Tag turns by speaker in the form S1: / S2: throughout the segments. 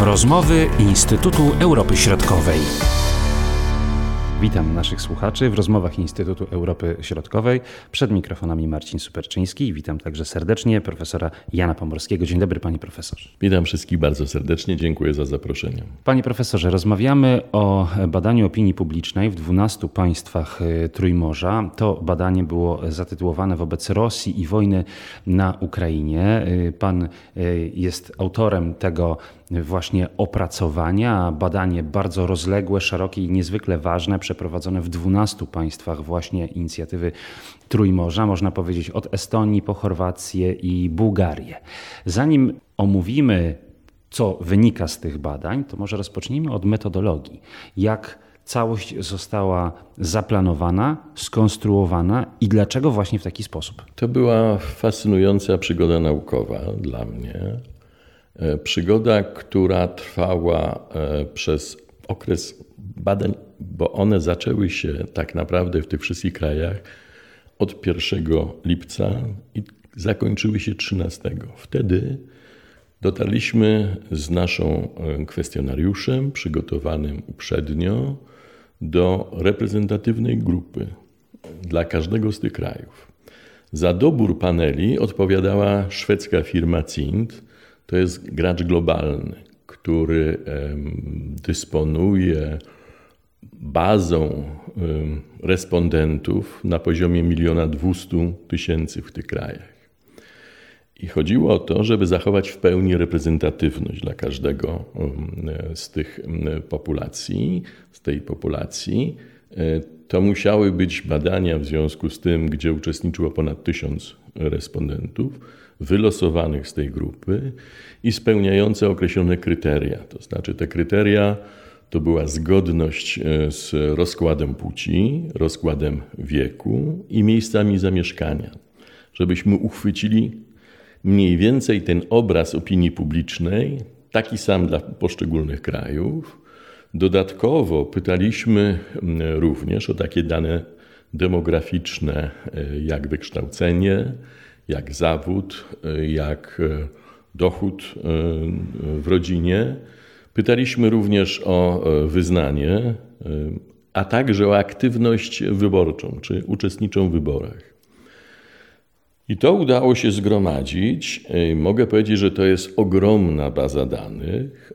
S1: Rozmowy Instytutu Europy Środkowej. Witam naszych słuchaczy w rozmowach Instytutu Europy Środkowej. Przed mikrofonami Marcin Superczyński i witam także serdecznie profesora Jana Pomorskiego. Dzień dobry, panie profesorze.
S2: Witam wszystkich bardzo serdecznie, dziękuję za zaproszenie.
S1: Panie profesorze, rozmawiamy o badaniu opinii publicznej w 12 państwach y, Trójmorza. To badanie było zatytułowane wobec Rosji i wojny na Ukrainie. Y, pan y, jest autorem tego właśnie opracowania, badanie bardzo rozległe, szerokie i niezwykle ważne, przeprowadzone w 12 państwach właśnie inicjatywy Trójmorza, można powiedzieć od Estonii po Chorwację i Bułgarię. Zanim omówimy, co wynika z tych badań, to może rozpocznijmy od metodologii. Jak całość została zaplanowana, skonstruowana i dlaczego właśnie w taki sposób?
S2: To była fascynująca przygoda naukowa dla mnie. E, przygoda, która trwała e, przez okres badań, bo one zaczęły się tak naprawdę w tych wszystkich krajach od 1 lipca i zakończyły się 13. Wtedy dotarliśmy z naszą e, kwestionariuszem przygotowanym uprzednio do reprezentatywnej grupy dla każdego z tych krajów. Za dobór paneli odpowiadała szwedzka firma CINT, to jest gracz globalny, który dysponuje bazą respondentów na poziomie miliona dwustu tysięcy w tych krajach. I chodziło o to, żeby zachować w pełni reprezentatywność dla każdego z tych populacji, z tej populacji. To musiały być badania w związku z tym, gdzie uczestniczyło ponad tysiąc respondentów wylosowanych z tej grupy i spełniające określone kryteria. To znaczy, te kryteria to była zgodność e, z rozkładem płci, rozkładem wieku i miejscami zamieszkania, żebyśmy uchwycili mniej więcej ten obraz opinii publicznej, taki sam dla poszczególnych krajów. Dodatkowo pytaliśmy również o takie dane demograficzne, e, jak wykształcenie, jak zawód, jak e, dochód e, w rodzinie. Pytaliśmy również o e, wyznanie, a także o aktywność wyborczą, czy uczestniczą w wyborach. I to udało się zgromadzić. Mogę powiedzieć, że to jest ogromna baza danych.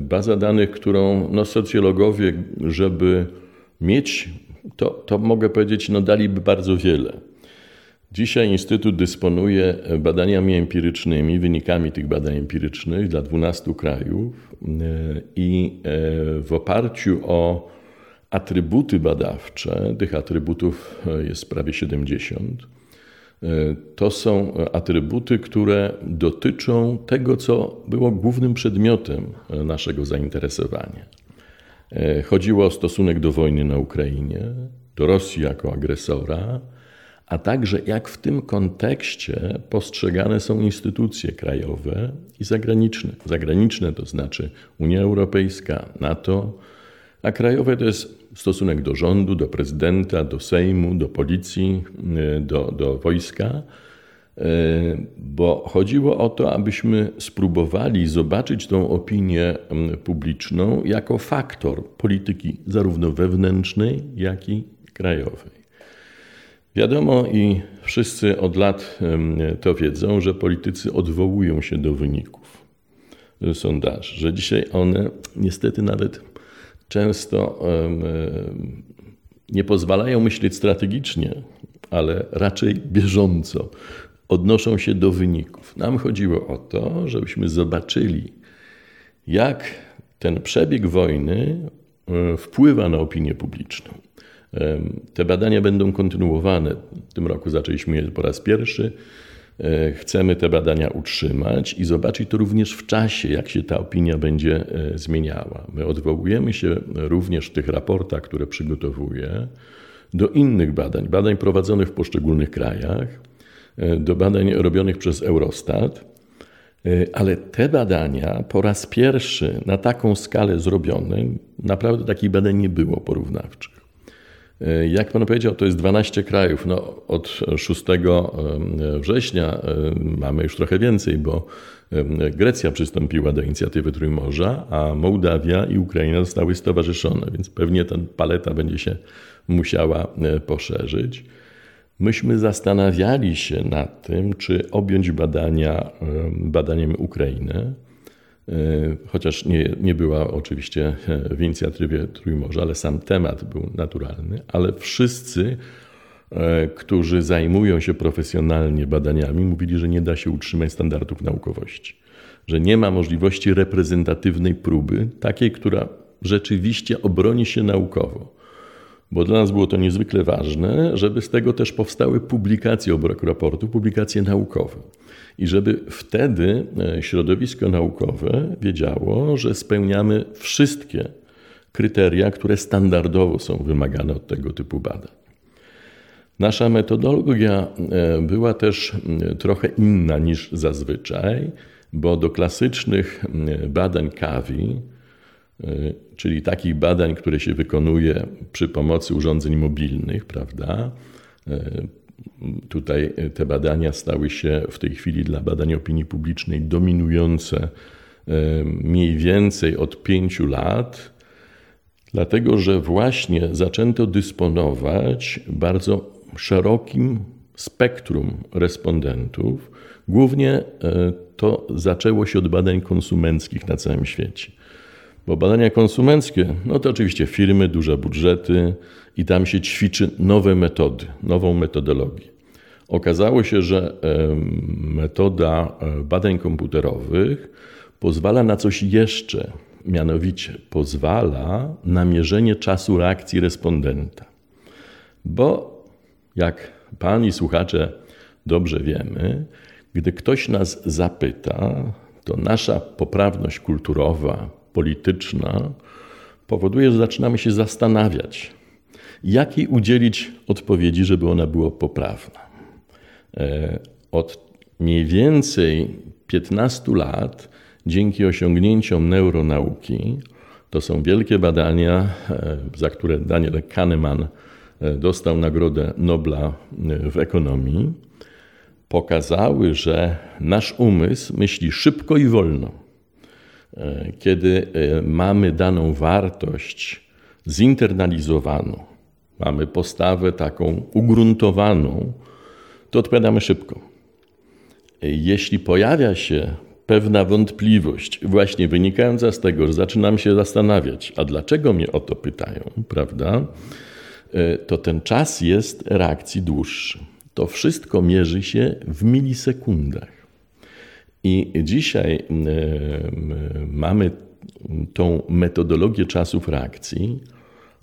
S2: Baza danych, którą no, socjologowie, żeby mieć, to, to mogę powiedzieć, no, daliby bardzo wiele. Dzisiaj Instytut dysponuje badaniami empirycznymi, wynikami tych badań empirycznych dla 12 krajów e, i e, w oparciu o atrybuty badawcze, tych atrybutów e, jest prawie 70, to są atrybuty, które dotyczą tego, co było głównym przedmiotem naszego zainteresowania. Chodziło o stosunek do wojny na Ukrainie, do Rosji jako agresora, a także jak w tym kontekście postrzegane są instytucje krajowe i zagraniczne. Zagraniczne to znaczy Unia Europejska, NATO, a krajowe to jest stosunek do rządu, do prezydenta, do Sejmu, do policji, e, do, do wojska, e, bo chodziło o to, abyśmy spróbowali zobaczyć tą opinię publiczną jako faktor polityki zarówno wewnętrznej, jak i krajowej. Wiadomo i wszyscy od lat to wiedzą, że politycy odwołują się do wyników sondaży, że dzisiaj one niestety nawet często nie pozwalają myśleć strategicznie, ale raczej bieżąco odnoszą się do wyników. Nam chodziło o to, żebyśmy zobaczyli, jak ten przebieg wojny wpływa na opinię publiczną. Te badania będą kontynuowane. W tym roku zaczęliśmy je po raz pierwszy. E, chcemy te badania utrzymać i zobaczyć to również w czasie, jak się ta opinia będzie e, zmieniała. My odwołujemy się również w tych raportach, które przygotowuję, do innych badań, badań prowadzonych w poszczególnych krajach, e, do badań robionych przez Eurostat. Ale te badania po raz pierwszy na taką skalę zrobione, naprawdę takich badań nie było porównawczych. Jak pan powiedział, to jest 12 krajów. No, od 6 września mamy już trochę więcej, bo Grecja przystąpiła do inicjatywy Trójmorza, a Mołdawia i Ukraina zostały stowarzyszone, więc pewnie ta paleta będzie się musiała poszerzyć. Myśmy zastanawiali się nad tym, czy objąć badania badaniem Ukrainy, e, chociaż nie, nie była oczywiście w inicjatywie Trójmorza, ale sam temat był naturalny, ale wszyscy, e, którzy zajmują się profesjonalnie badaniami, mówili, że nie da się utrzymać standardów naukowości, że nie ma możliwości reprezentatywnej próby, takiej, która rzeczywiście obroni się naukowo bo dla nas było to niezwykle ważne, żeby z tego też powstały publikacje obok raportu, publikacje naukowe. I żeby wtedy e, środowisko naukowe wiedziało, że spełniamy wszystkie kryteria, które standardowo są wymagane od tego typu badań. Nasza metodologia e, była też trochę inna niż zazwyczaj, bo do klasycznych badań KAWI, czyli takich badań, które się wykonuje przy pomocy urządzeń mobilnych, prawda? Y, tutaj te badania stały się w tej chwili dla badań opinii publicznej dominujące y, mniej więcej od pięciu lat, dlatego że właśnie zaczęto dysponować bardzo szerokim spektrum respondentów. Głównie to zaczęło się od badań konsumenckich na całym świecie. Bo badania konsumenckie, no to oczywiście firmy, duże budżety i tam się ćwiczy nowe metody, nową metodologię. Okazało się, że metoda e, badań komputerowych pozwala na coś jeszcze, mianowicie pozwala na mierzenie czasu reakcji respondenta. Bo jak pan i słuchacze dobrze wiemy, gdy ktoś nas zapyta, to nasza poprawność kulturowa, polityczna powoduje, że zaczynamy się zastanawiać, jakiej udzielić odpowiedzi, żeby ona była poprawna. E, od mniej więcej 15 lat, dzięki osiągnięciom neuronauki, to są wielkie badania, e, za które Daniel Kahneman e, dostał Nagrodę Nobla w ekonomii, pokazały, że nasz umysł myśli szybko i wolno. E, kiedy e, mamy daną wartość zinternalizowaną, mamy postawę taką ugruntowaną, to odpowiadamy szybko. E, jeśli pojawia się pewna wątpliwość, właśnie wynikająca z tego, że zaczynam się zastanawiać, a dlaczego mnie o to pytają, prawda? To ten czas jest reakcji dłuższy. To wszystko mierzy się w milisekundach. I dzisiaj mamy tą metodologię czasów reakcji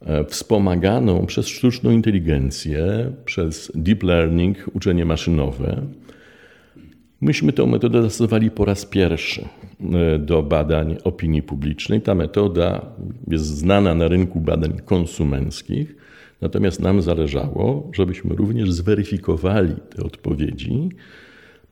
S2: e, wspomaganą przez sztuczną inteligencję, przez deep learning, uczenie maszynowe. Myśmy tę metodę zastosowali po raz pierwszy e, do badań opinii publicznej. Ta metoda jest znana na rynku badań konsumenckich, natomiast nam zależało, żebyśmy również zweryfikowali te odpowiedzi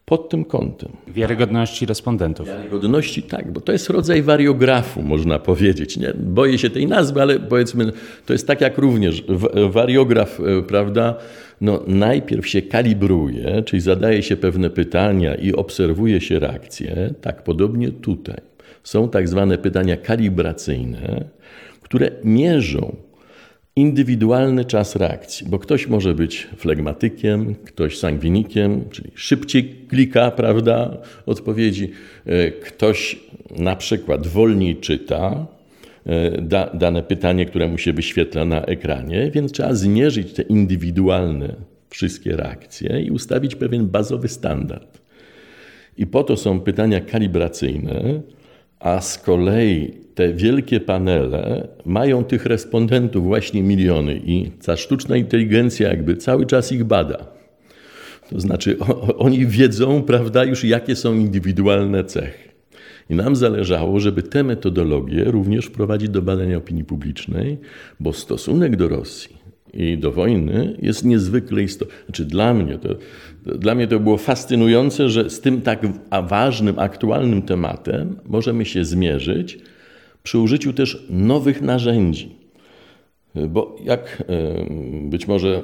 S2: pod tym kątem.
S1: Wiarygodności respondentów.
S2: Wiarygodności, tak, bo to jest rodzaj wariografu, można powiedzieć. Nie? Boję się tej nazwy, ale powiedzmy, to jest tak jak również wariograf, e, prawda? No, najpierw się kalibruje, czyli zadaje się pewne pytania i obserwuje się reakcje. Tak podobnie tutaj. Są tak zwane pytania kalibracyjne, które mierzą indywidualny czas reakcji, bo ktoś może być flegmatykiem, ktoś sangwinikiem, czyli szybciej klika, prawda, odpowiedzi, e, ktoś na przykład wolniej czyta e, da, dane pytanie, które mu się wyświetla na ekranie, więc trzeba zmierzyć te indywidualne wszystkie reakcje i ustawić pewien bazowy standard. I po to są pytania kalibracyjne, a z kolei te wielkie panele mają tych respondentów właśnie miliony i ta sztuczna inteligencja jakby cały czas ich bada. To znaczy o, oni wiedzą, prawda, już jakie są indywidualne cechy. I nam zależało, żeby te metodologie również wprowadzić do badania opinii publicznej, bo stosunek do Rosji i do wojny jest niezwykle istotny. Znaczy dla mnie to, dla mnie to było fascynujące, że z tym tak ważnym, aktualnym tematem możemy się zmierzyć przy użyciu też nowych narzędzi. Bo jak być może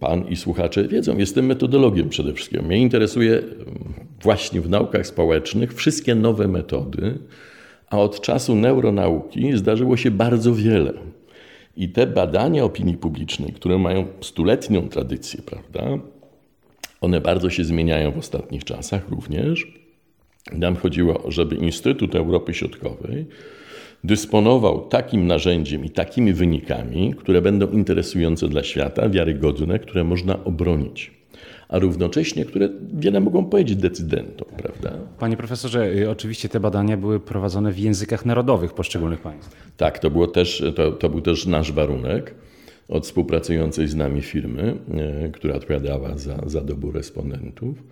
S2: Pan i słuchacze wiedzą, jestem metodologiem przede wszystkim. Mnie interesuje właśnie w naukach społecznych wszystkie nowe metody, a od czasu neuronauki zdarzyło się bardzo wiele. I te badania opinii publicznej, które mają stuletnią tradycję, prawda, one bardzo się zmieniają w ostatnich czasach również. Nam chodziło, żeby Instytut Europy Środkowej dysponował takim narzędziem i takimi wynikami, które będą interesujące dla świata, wiarygodne, które można obronić a równocześnie, które wiele mogą powiedzieć decydentom, prawda?
S1: Panie profesorze, y, oczywiście te badania były prowadzone w językach narodowych poszczególnych państw.
S2: Tak, to, było też, to, to był też nasz warunek od współpracującej z nami firmy, e, która odpowiadała za, za dobór respondentów.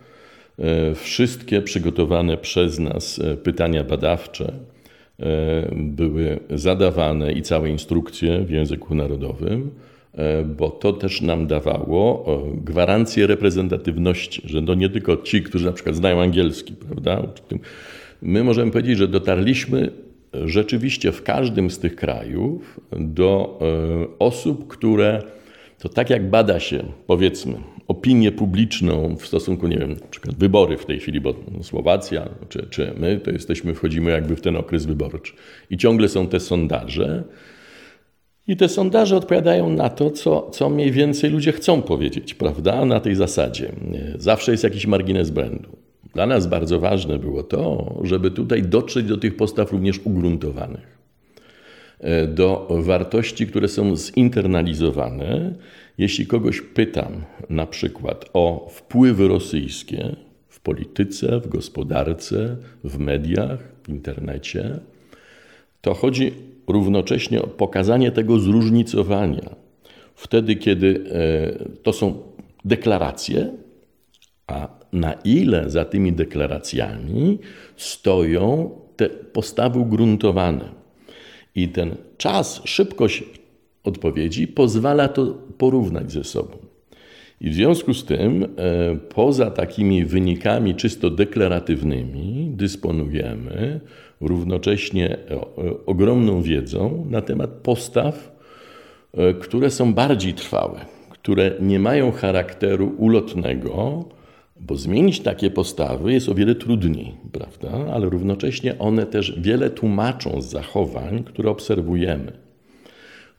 S2: E, wszystkie przygotowane przez nas pytania badawcze były zadawane i całe instrukcje w języku narodowym, bo to też nam dawało gwarancję reprezentatywności, że to nie tylko ci, którzy na przykład znają angielski, prawda? My możemy powiedzieć, że dotarliśmy rzeczywiście w każdym z tych krajów do e, osób, które to tak jak bada się, powiedzmy, opinię publiczną w stosunku, nie wiem, na przykład wybory w tej chwili, bo Słowacja czy, czy my, to jesteśmy, wchodzimy jakby w ten okres wyborczy. I ciągle są te sondaże. I te sondaże odpowiadają na to, co, co mniej więcej ludzie chcą powiedzieć, prawda? Na tej zasadzie. Zawsze jest jakiś margines błędu. Dla nas bardzo ważne było to, żeby tutaj dotrzeć do tych postaw również ugruntowanych, e, do wartości, które są zinternalizowane. Jeśli kogoś pytam na przykład o wpływy rosyjskie w polityce, w gospodarce, w mediach, w internecie, to chodzi równocześnie pokazanie tego zróżnicowania. Wtedy, kiedy e, to są deklaracje, a na ile za tymi deklaracjami stoją te postawy ugruntowane. I ten czas, szybkość odpowiedzi pozwala to porównać ze sobą. I w związku z tym, e, poza takimi wynikami czysto deklaratywnymi, dysponujemy równocześnie e, ogromną wiedzą na temat postaw, e, które są bardziej trwałe, które nie mają charakteru ulotnego, bo zmienić takie postawy jest o wiele trudniej, prawda? Ale równocześnie one też wiele tłumaczą z zachowań, które obserwujemy.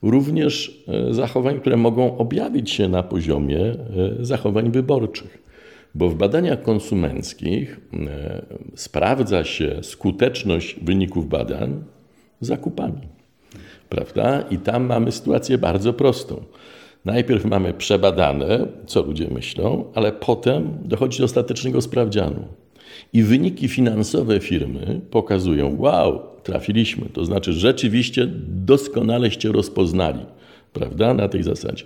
S2: Również e, zachowań, które mogą objawić się na poziomie zachowań wyborczych. Bo w badaniach konsumenckich e, sprawdza się skuteczność wyników badań zakupami. Prawda? I tam mamy sytuację bardzo prostą. Najpierw mamy przebadane, co ludzie myślą, ale potem dochodzi do ostatecznego sprawdzianu. I wyniki finansowe firmy pokazują: wow, trafiliśmy. To znaczy, rzeczywiście doskonaleście rozpoznali, prawda, na tej zasadzie.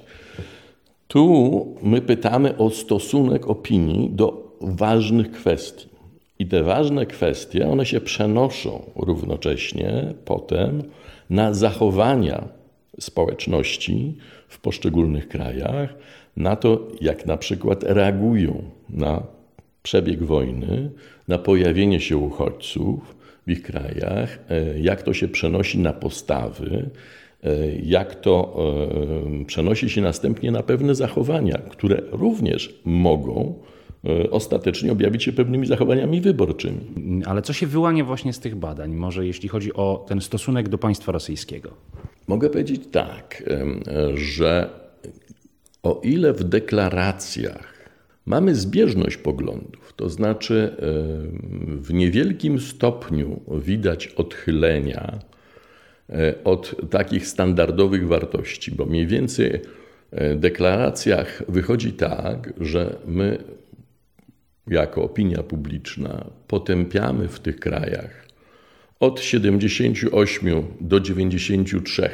S2: Tu my pytamy o stosunek opinii do ważnych kwestii. I te ważne kwestie, one się przenoszą równocześnie potem na zachowania społeczności w poszczególnych krajach, na to, jak na przykład reagują na przebieg wojny, na pojawienie się uchodźców w ich krajach, e, jak to się przenosi na postawy, jak to e, przenosi się następnie na pewne zachowania, które również mogą ostatecznie objawić się pewnymi zachowaniami wyborczymi.
S1: Ale co się wyłania właśnie z tych badań, może jeśli chodzi o ten stosunek do państwa rosyjskiego?
S2: Mogę powiedzieć tak, że o ile w deklaracjach mamy zbieżność poglądów, to znaczy w niewielkim stopniu widać odchylenia e, od takich standardowych wartości, bo mniej więcej w deklaracjach wychodzi tak, że my jako opinia publiczna potępiamy w tych krajach od 78 do 93%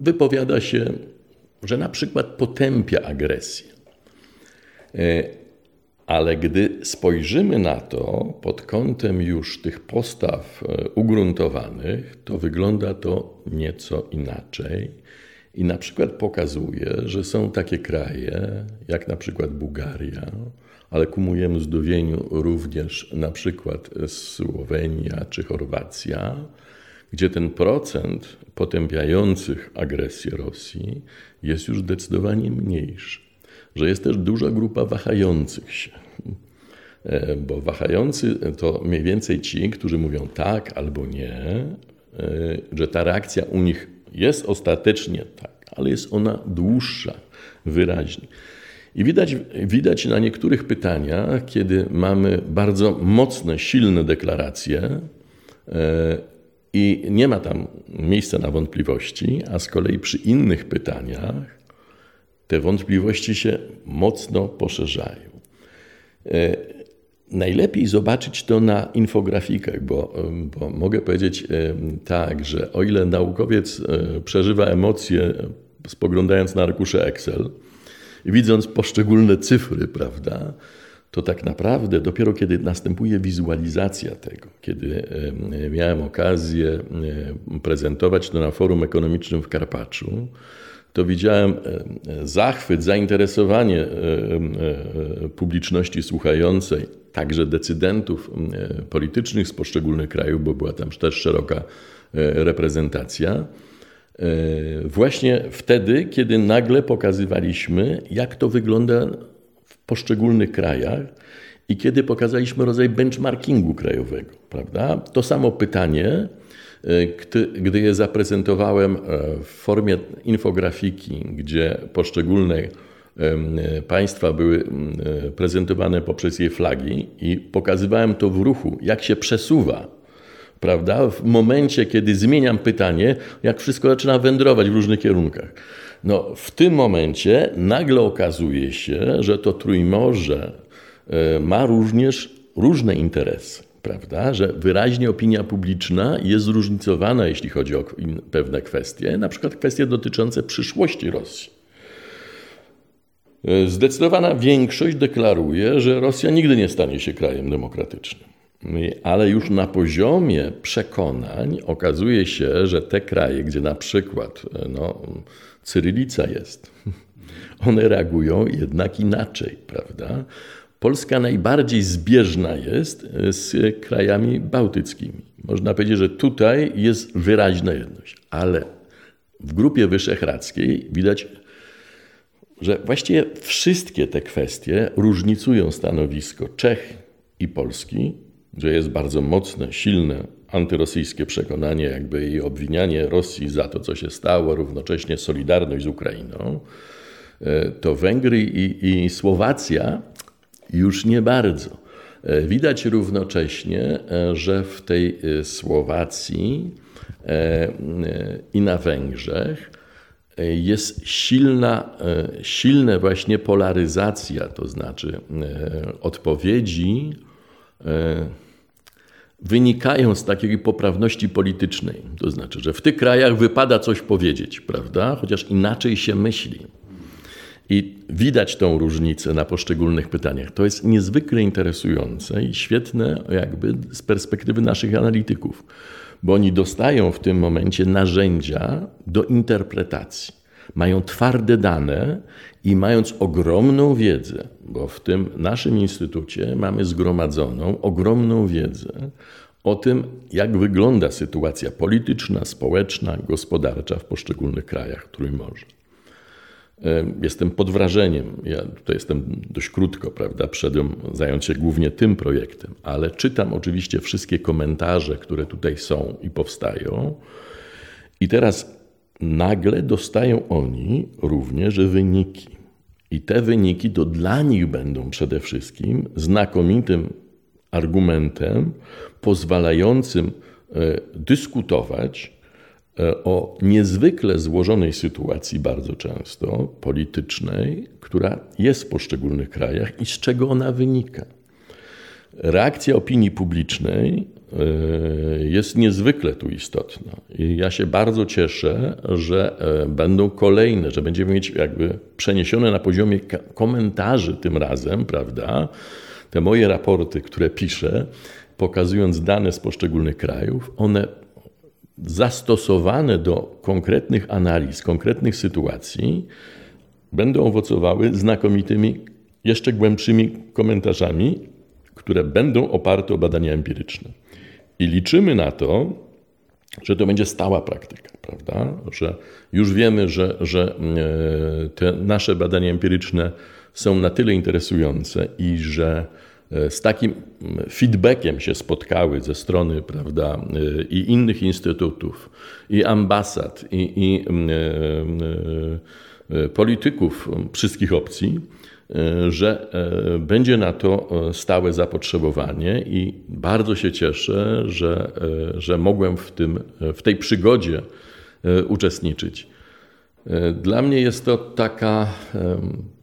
S2: wypowiada się, że na przykład potępia agresję. Ale gdy spojrzymy na to pod kątem już tych postaw e, ugruntowanych, to wygląda to nieco inaczej. I na przykład pokazuje, że są takie kraje, jak na przykład Bułgaria, ale ku mojemu zdumieniu również na przykład Słowenia czy Chorwacja, gdzie ten procent potępiających agresję Rosji jest już zdecydowanie mniejszy. Że jest też duża grupa wahających się. E, bo wahający to mniej więcej ci, którzy mówią tak albo nie, e, że ta reakcja u nich jest ostatecznie tak, ale jest ona dłuższa, wyraźnie. I widać, widać na niektórych pytaniach, kiedy mamy bardzo mocne, silne deklaracje e, i nie ma tam miejsca na wątpliwości, a z kolei przy innych pytaniach te wątpliwości się mocno poszerzają. E, najlepiej zobaczyć to na infografikach, bo, bo mogę powiedzieć e, tak, że o ile naukowiec przeżywa emocje spoglądając na arkusze Excel, i widząc poszczególne cyfry, prawda, to tak naprawdę dopiero kiedy następuje wizualizacja tego, kiedy miałem okazję prezentować to na forum ekonomicznym w Karpaczu, to widziałem zachwyt, zainteresowanie publiczności słuchającej, także decydentów politycznych z poszczególnych krajów, bo była tam też szeroka e, reprezentacja. E, właśnie wtedy, kiedy nagle pokazywaliśmy, jak to wygląda w poszczególnych krajach i kiedy pokazaliśmy rodzaj benchmarkingu krajowego, prawda? To samo pytanie, e, gdy, gdy je zaprezentowałem e, w formie infografiki, gdzie poszczególne państwa były prezentowane poprzez jej flagi i pokazywałem to w ruchu, jak się przesuwa prawda? W momencie, kiedy zmieniam pytanie, jak wszystko zaczyna wędrować w różnych kierunkach. No, w tym momencie nagle okazuje się, że to Trójmorze e, ma również różne interesy, prawda? Że wyraźnie opinia publiczna jest zróżnicowana, jeśli chodzi o pewne kwestie, na przykład kwestie dotyczące przyszłości Rosji. E, zdecydowana większość deklaruje, że Rosja nigdy nie stanie się krajem demokratycznym. Ale już na poziomie przekonań okazuje się, że te kraje, gdzie na przykład no, cyrylica jest, one reagują jednak inaczej, prawda? Polska najbardziej zbieżna jest z krajami bałtyckimi. Można powiedzieć, że tutaj jest wyraźna jedność, ale w grupie wyszehradzkiej widać, że właściwie wszystkie te kwestie różnicują stanowisko Czech i Polski że jest bardzo mocne, silne antyrosyjskie przekonanie, jakby i obwinianie Rosji za to, co się stało, równocześnie solidarność z Ukrainą, e, to Węgry i, i Słowacja już nie bardzo. E, widać równocześnie, e, że w tej Słowacji i na Węgrzech jest silna, silna właśnie polaryzacja, to znaczy odpowiedzi wynikają z takiej poprawności politycznej. To znaczy, że w tych krajach wypada coś powiedzieć, prawda? Chociaż inaczej się myśli. I widać tą różnicę na poszczególnych pytaniach. To jest niezwykle interesujące i świetne, jakby z perspektywy naszych analityków, bo oni dostają w tym momencie narzędzia do interpretacji. Mają twarde dane i mając ogromną wiedzę, bo w tym naszym instytucie mamy zgromadzoną ogromną wiedzę o tym, jak wygląda sytuacja polityczna, społeczna, gospodarcza w poszczególnych krajach Trójmorza. Jestem pod wrażeniem, ja tutaj jestem dość krótko, prawda, przedem zająć się głównie tym projektem, ale czytam oczywiście wszystkie komentarze, które tutaj są i powstają. I teraz nagle dostają oni również wyniki. I te wyniki to dla nich będą przede wszystkim znakomitym argumentem pozwalającym e, dyskutować o niezwykle złożonej sytuacji, bardzo często politycznej, która jest w poszczególnych krajach i z czego ona wynika. Reakcja opinii publicznej e, jest niezwykle tu istotna. I ja się bardzo cieszę, że e, będą kolejne, że będziemy mieć jakby przeniesione na poziomie komentarzy tym razem, prawda? Te moje raporty, które piszę, pokazując dane z poszczególnych krajów, one zastosowane do konkretnych analiz, konkretnych sytuacji, będą owocowały znakomitymi, jeszcze głębszymi komentarzami, które będą oparte o badania empiryczne. I liczymy na to, że to będzie stała praktyka, prawda? Że już wiemy, że, że te nasze badania empiryczne są na tyle interesujące i że E, z takim feedbackiem się spotkały ze strony prawda, e, i innych instytutów, i ambasad, i, i e, polityków wszystkich opcji, że będzie na to stałe zapotrzebowanie i bardzo się cieszę, że, że mogłem w, tym, w tej przygodzie uczestniczyć. Dla mnie jest to taka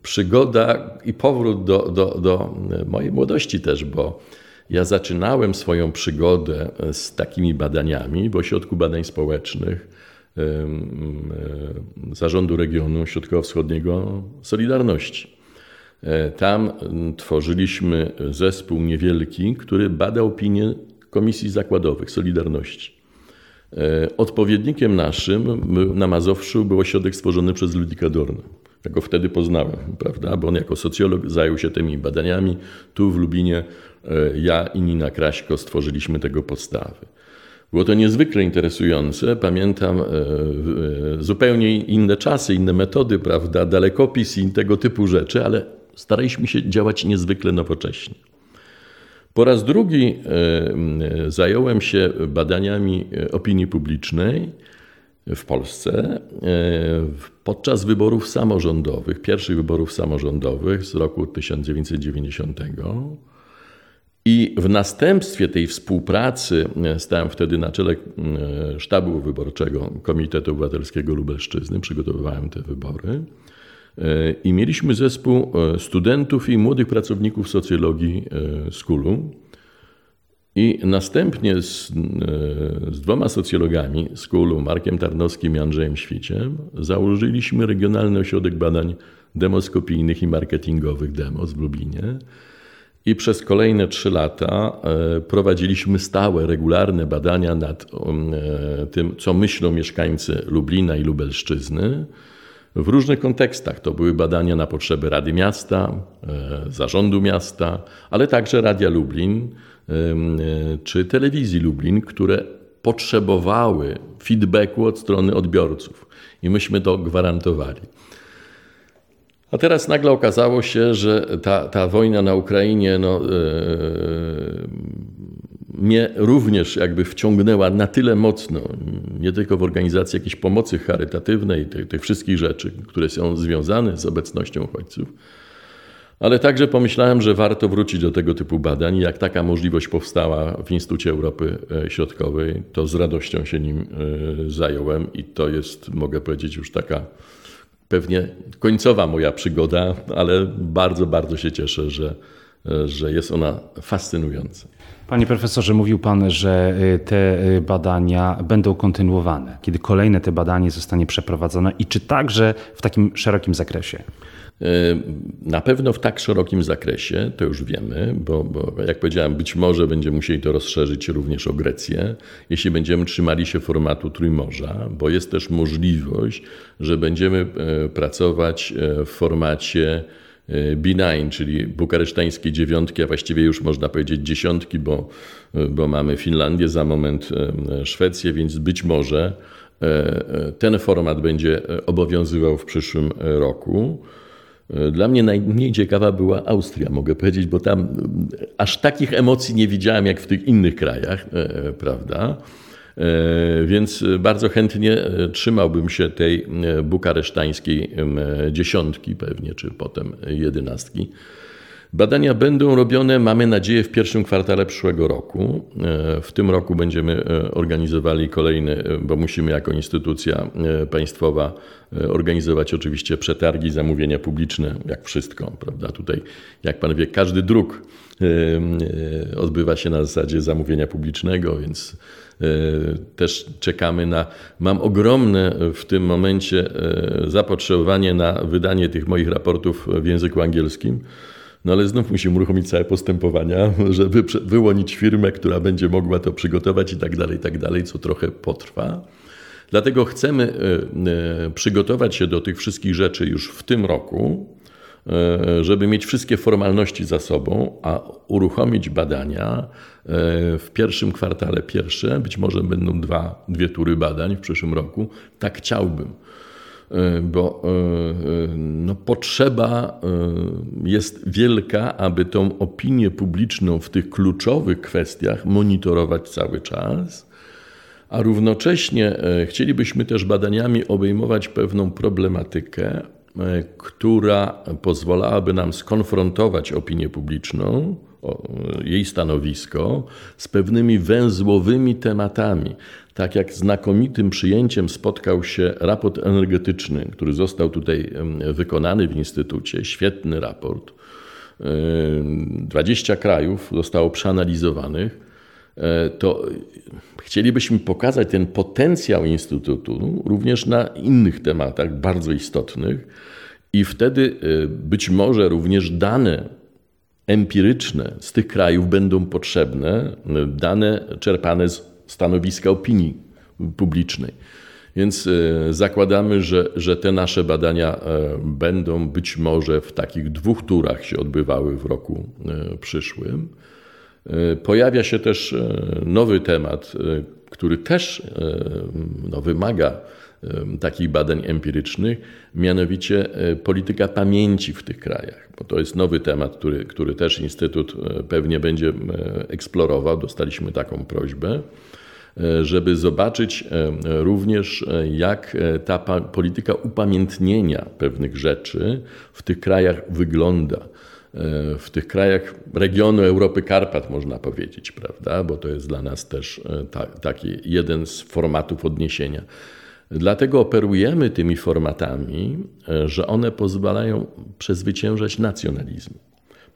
S2: przygoda i powrót do, do, do mojej młodości też, bo ja zaczynałem swoją przygodę z takimi badaniami w Ośrodku Badań Społecznych Zarządu Regionu Środkowo-Wschodniego Solidarności. E, tam tworzyliśmy zespół niewielki, który badał opinię Komisji Zakładowych Solidarności. E, odpowiednikiem naszym na Mazowszu był ośrodek stworzony przez Ludwika Dorna. Ja go wtedy poznałem, prawda? Bo on jako socjolog zajął się tymi badaniami. Tu w Lubinie e, ja i Nina Kraśko stworzyliśmy tego podstawy. Było to niezwykle interesujące. Pamiętam e, zupełnie inne czasy, inne metody, prawda? Dalekopis i tego typu rzeczy, ale staraliśmy się działać niezwykle nowocześnie. Po raz drugi e, zająłem się badaniami opinii publicznej w Polsce e, podczas wyborów samorządowych, pierwszych wyborów samorządowych z roku 1990. I w następstwie tej współpracy e, stałem wtedy na czele sztabu wyborczego Komitetu Obywatelskiego Lubelszczyzny, przygotowywałem te wybory. I mieliśmy zespół e, studentów i młodych pracowników socjologii e, z Kulu. I następnie z, e, z, dwoma socjologami z Kulu, Markiem Tarnowskim i Andrzejem Świciem, założyliśmy Regionalny Ośrodek Badań Demoskopijnych i Marketingowych DEMOS w Lublinie. I przez kolejne trzy lata prowadziliśmy stałe, regularne badania nad tym, co myślą mieszkańcy Lublina i Lubelszczyzny w różnych kontekstach. To były badania na potrzeby Rady Miasta, e, Zarządu Miasta, ale także Radia Lublin e, czy Telewizji Lublin, które potrzebowały feedbacku od strony odbiorców i myśmy to gwarantowali. A teraz nagle okazało się, że ta, ta wojna na Ukrainie no, yy, mnie również jakby wciągnęła na tyle mocno, nie tylko w organizację jakiejś pomocy charytatywnej, tych, tych wszystkich rzeczy, które są związane z obecnością uchodźców, ale także pomyślałem, że warto wrócić do tego typu badań. Jak taka możliwość powstała w Instytucie Europy e, Środkowej, to z radością się nim e, zająłem i to jest, mogę powiedzieć, już taka pewnie końcowa moja przygoda, ale bardzo, bardzo się cieszę, że, że jest ona fascynująca.
S1: Panie profesorze, mówił Pan, że y, te y, badania będą kontynuowane. Kiedy kolejne te badanie zostanie przeprowadzone i czy także w takim szerokim zakresie?
S2: E, na pewno w tak szerokim zakresie, to już wiemy, bo, bo, jak powiedziałem, być może będziemy musieli to rozszerzyć również o Grecję, jeśli będziemy trzymali się formatu Trójmorza, bo jest też możliwość, że będziemy e, pracować e, w formacie B9, czyli bukaresztańskiej dziewiątki, a właściwie już można powiedzieć dziesiątki, bo, bo mamy Finlandię, za moment Szwecję, więc być może ten format będzie obowiązywał w przyszłym roku. Dla mnie najmniej ciekawa była Austria, mogę powiedzieć, bo tam aż takich emocji nie widziałem jak w tych innych krajach, e, prawda? E, więc bardzo chętnie e, trzymałbym się tej bukaresztańskiej dziesiątki, pewnie, czy potem jedenastki. Badania będą robione, mamy nadzieję, w pierwszym kwartale przyszłego roku. E, w tym roku będziemy e, organizowali kolejny, e, bo musimy jako instytucja państwowa organizować oczywiście przetargi, zamówienia publiczne, jak wszystko, prawda? Tutaj, jak pan wie, każdy druk odbywa się na zasadzie zamówienia publicznego, więc też czekamy na. Mam ogromne w tym momencie zapotrzebowanie na wydanie tych moich raportów w języku angielskim. No ale znów musimy uruchomić całe postępowania, żeby wyłonić firmę, która będzie mogła to przygotować i tak dalej, i tak dalej, co trochę potrwa. Dlatego chcemy e, e, przygotować się do tych wszystkich rzeczy już w tym roku, żeby mieć wszystkie formalności za sobą, a uruchomić badania w pierwszym kwartale pierwsze, być może będą dwa, dwie tury badań w przyszłym roku. Tak chciałbym. E, bo e, e, no, potrzeba jest wielka, aby tą opinię publiczną w tych kluczowych kwestiach monitorować cały czas. A równocześnie chcielibyśmy też badaniami obejmować pewną problematykę, która pozwalałaby nam skonfrontować opinię publiczną, jej stanowisko z pewnymi węzłowymi tematami. Tak jak znakomitym przyjęciem spotkał się raport energetyczny, który został tutaj wykonany w Instytucie, świetny raport. 20 krajów zostało przeanalizowanych. E, to chcielibyśmy pokazać ten potencjał Instytutu również na innych tematach bardzo istotnych, i wtedy e, być może również dane empiryczne z tych krajów będą potrzebne, dane czerpane z stanowiska opinii publicznej. Więc e, zakładamy, że, że te nasze badania e, będą być może w takich dwóch turach się odbywały w roku e, przyszłym. Pojawia się też nowy temat, który też no, wymaga takich badań empirycznych, mianowicie polityka pamięci w tych krajach. Bo to jest nowy temat, który, który też Instytut pewnie będzie eksplorował. Dostaliśmy taką prośbę. E, żeby zobaczyć e, również, e, jak ta polityka upamiętnienia pewnych rzeczy w tych krajach wygląda. W tych krajach regionu Europy Karpat, można powiedzieć, prawda? Bo to jest dla nas też taki jeden z formatów odniesienia. Dlatego operujemy tymi formatami, że one pozwalają przezwyciężać nacjonalizm.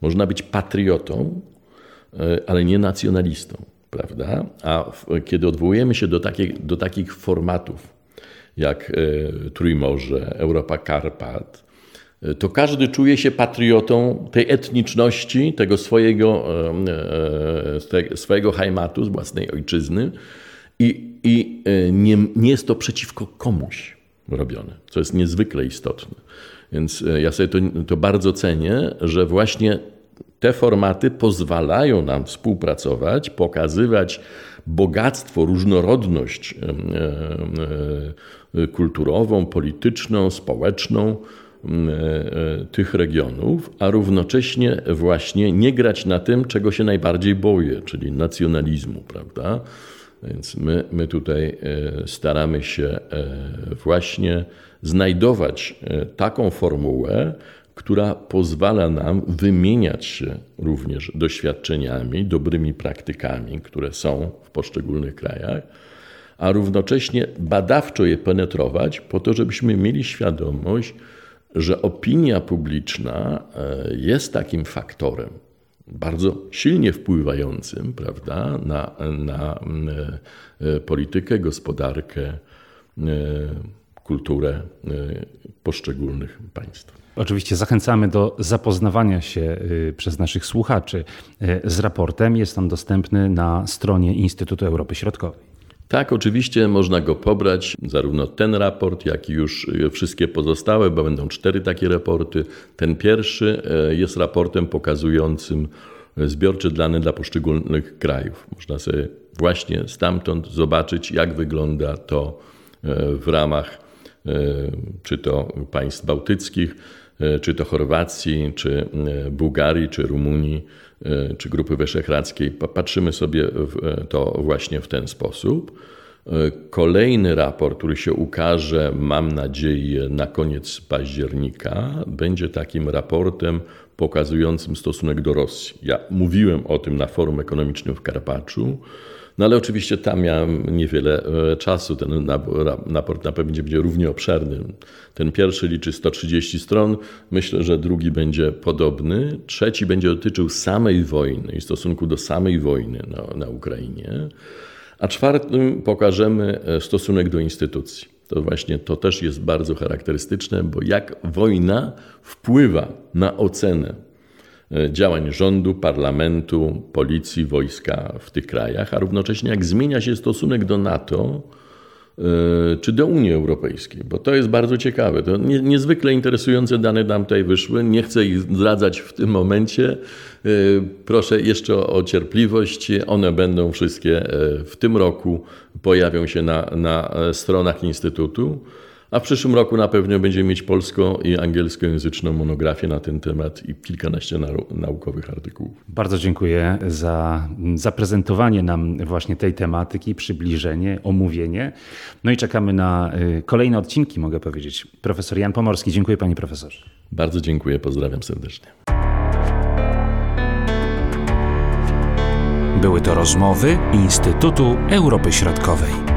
S2: Można być patriotą, ale nie nacjonalistą prawda? A kiedy odwołujemy się do, do takich formatów jak e, Trójmorze, Europa Karpat, e, to każdy czuje się patriotą tej etniczności, tego swojego, e, swojego hajmatu, z własnej ojczyzny i, i nie, nie jest to przeciwko komuś robione, co jest niezwykle istotne. Więc ja sobie to, to bardzo cenię, że właśnie te formaty pozwalają nam współpracować, pokazywać bogactwo, różnorodność e, kulturową, polityczną, społeczną e, tych regionów, a równocześnie właśnie nie grać na tym, czego się najbardziej boję, czyli nacjonalizmu, prawda? Więc my, my tutaj e, staramy się właśnie znajdować taką formułę, która pozwala nam wymieniać się również doświadczeniami, dobrymi praktykami, które są w poszczególnych krajach, a równocześnie badawczo je penetrować, po to, żebyśmy mieli świadomość, że opinia publiczna e, jest takim faktorem bardzo silnie wpływającym prawda, na, na e, e, politykę, gospodarkę, kulturę poszczególnych państw.
S1: Oczywiście zachęcamy do zapoznawania się y, przez naszych słuchaczy z raportem. Jest on dostępny na stronie Instytutu Europy Środkowej.
S2: Tak, oczywiście można go pobrać, zarówno ten raport, jak i już y, wszystkie pozostałe, bo będą cztery takie raporty. Ten pierwszy jest raportem pokazującym zbiorcze dane dla poszczególnych krajów. Można sobie właśnie stamtąd zobaczyć, jak wygląda to w ramach czy to państw bałtyckich, E, czy to Chorwacji, czy e, Bułgarii, czy Rumunii, e, czy Grupy Wyszehradzkiej. Patrzymy sobie to właśnie w ten sposób. Kolejny raport, który się ukaże, mam nadzieję, na koniec października, będzie takim raportem pokazującym stosunek do Rosji. Ja mówiłem o tym na forum ekonomicznym w Karpaczu. No ale oczywiście tam miałem niewiele e, czasu. Ten raport na pewno będzie równie obszerny. Ten pierwszy liczy 130 stron. Myślę, że drugi będzie podobny. Trzeci będzie dotyczył samej wojny i stosunku do samej wojny na, na Ukrainie. A czwartym pokażemy e, stosunek do instytucji. To właśnie to też jest bardzo charakterystyczne, bo jak wojna wpływa na ocenę działań rządu, parlamentu, policji, wojska w tych krajach, a równocześnie jak zmienia się stosunek do NATO czy do Unii Europejskiej, bo to jest bardzo ciekawe. To niezwykle interesujące dane nam tutaj wyszły. Nie chcę ich zdradzać w tym momencie. Proszę jeszcze o cierpliwość. One będą wszystkie w tym roku, pojawią się na, na stronach Instytutu. A w przyszłym roku na pewno będziemy mieć polsko- i angielskojęzyczną monografię na ten temat i kilkanaście naukowych artykułów.
S1: Bardzo dziękuję za zaprezentowanie nam właśnie tej tematyki, przybliżenie, omówienie. No i czekamy na y, kolejne odcinki, mogę powiedzieć. Profesor Jan Pomorski, dziękuję panie profesorze.
S2: Bardzo dziękuję, pozdrawiam serdecznie.
S3: Były to rozmowy Instytutu Europy Środkowej.